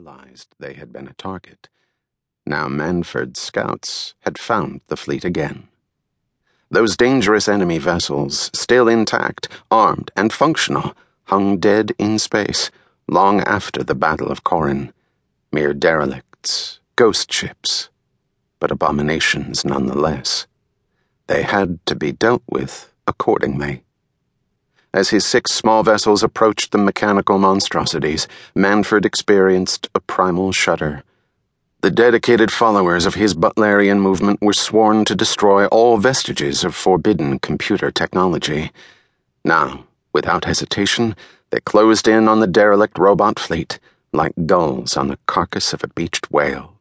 realized they had been a target. Now Manford's scouts had found the fleet again. Those dangerous enemy vessels, still intact, armed, and functional, hung dead in space long after the Battle of Corrin. Mere derelicts, ghost ships, but abominations nonetheless. They had to be dealt with accordingly. As his six small vessels approached the mechanical monstrosities, Manford experienced a primal shudder. The dedicated followers of his Butlerian movement were sworn to destroy all vestiges of forbidden computer technology. Now, without hesitation, they closed in on the derelict robot fleet, like gulls on the carcass of a beached whale.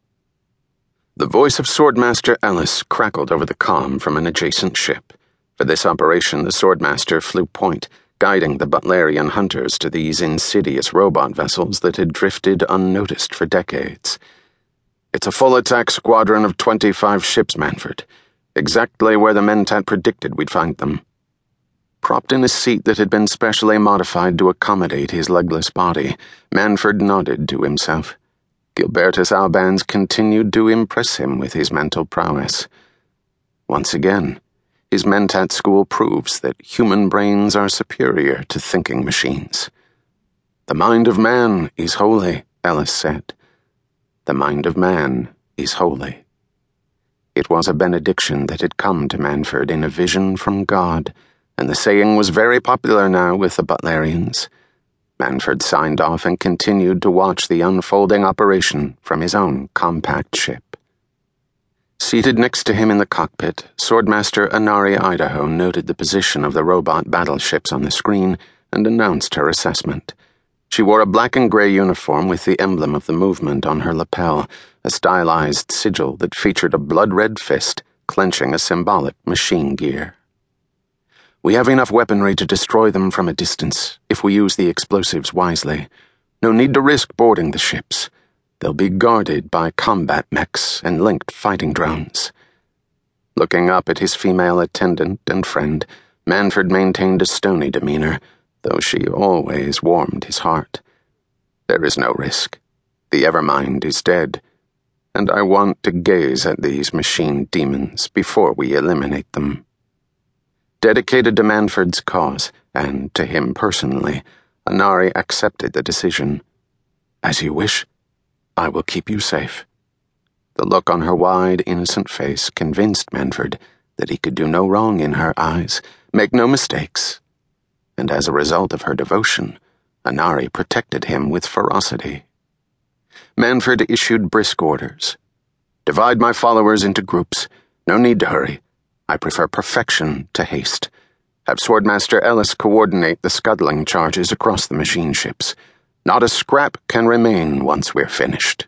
The voice of Swordmaster Ellis crackled over the com from an adjacent ship. For this operation, the Swordmaster flew point, guiding the Butlerian hunters to these insidious robot vessels that had drifted unnoticed for decades. It's a full attack squadron of 25 ships, Manford. Exactly where the Mentat predicted we'd find them. Propped in a seat that had been specially modified to accommodate his legless body, Manford nodded to himself. Gilbertus Albans continued to impress him with his mental prowess. Once again, his Mentat school proves that human brains are superior to thinking machines. The mind of man is holy, Ellis said. The mind of man is holy. It was a benediction that had come to Manford in a vision from God, and the saying was very popular now with the Butlerians. Manford signed off and continued to watch the unfolding operation from his own compact ship. Seated next to him in the cockpit, Swordmaster Anari Idaho noted the position of the robot battleships on the screen and announced her assessment. She wore a black and gray uniform with the emblem of the movement on her lapel, a stylized sigil that featured a blood red fist clenching a symbolic machine gear. We have enough weaponry to destroy them from a distance if we use the explosives wisely. No need to risk boarding the ships. They'll be guarded by combat mechs and linked fighting drones. Looking up at his female attendant and friend, Manford maintained a stony demeanor, though she always warmed his heart. There is no risk. The Evermind is dead, and I want to gaze at these machine demons before we eliminate them. Dedicated to Manford's cause, and to him personally, Anari accepted the decision. As you wish. I will keep you safe. The look on her wide, innocent face convinced Manford that he could do no wrong in her eyes, make no mistakes. And as a result of her devotion, Anari protected him with ferocity. Manford issued brisk orders. Divide my followers into groups. No need to hurry. I prefer perfection to haste. Have Swordmaster Ellis coordinate the scuttling charges across the machine ships. Not a scrap can remain once we're finished.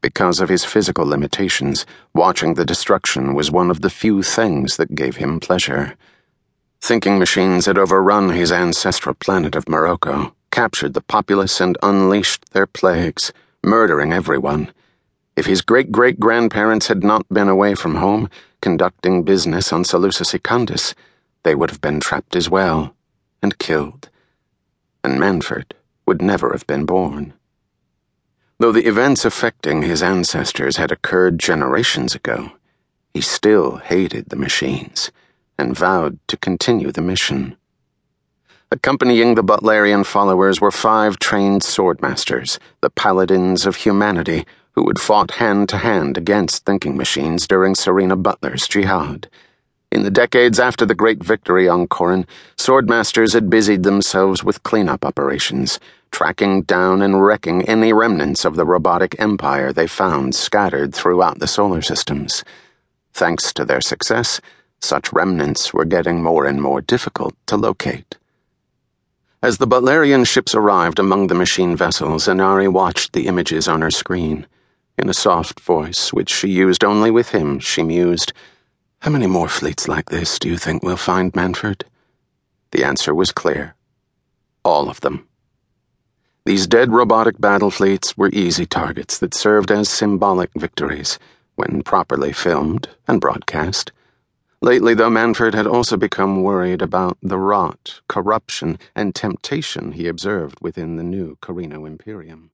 Because of his physical limitations, watching the destruction was one of the few things that gave him pleasure. Thinking machines had overrun his ancestral planet of Moroko, captured the populace, and unleashed their plagues, murdering everyone. If his great great grandparents had not been away from home, conducting business on Salusa Secundus, they would have been trapped as well, and killed. And Manford would never have been born. Though the events affecting his ancestors had occurred generations ago, he still hated the machines and vowed to continue the mission. Accompanying the Butlerian followers were five trained swordmasters, the paladins of humanity, who had fought hand to hand against thinking machines during Serena Butler's jihad. In the decades after the great victory on Corrin, swordmasters had busied themselves with cleanup operations, tracking down and wrecking any remnants of the robotic empire they found scattered throughout the solar systems. Thanks to their success, such remnants were getting more and more difficult to locate. As the Butlerian ships arrived among the machine vessels, Anari watched the images on her screen. In a soft voice, which she used only with him, she mused, how many more fleets like this do you think we'll find, Manford? The answer was clear. All of them. These dead robotic battle fleets were easy targets that served as symbolic victories when properly filmed and broadcast. Lately, though, Manford had also become worried about the rot, corruption, and temptation he observed within the new Corrino Imperium.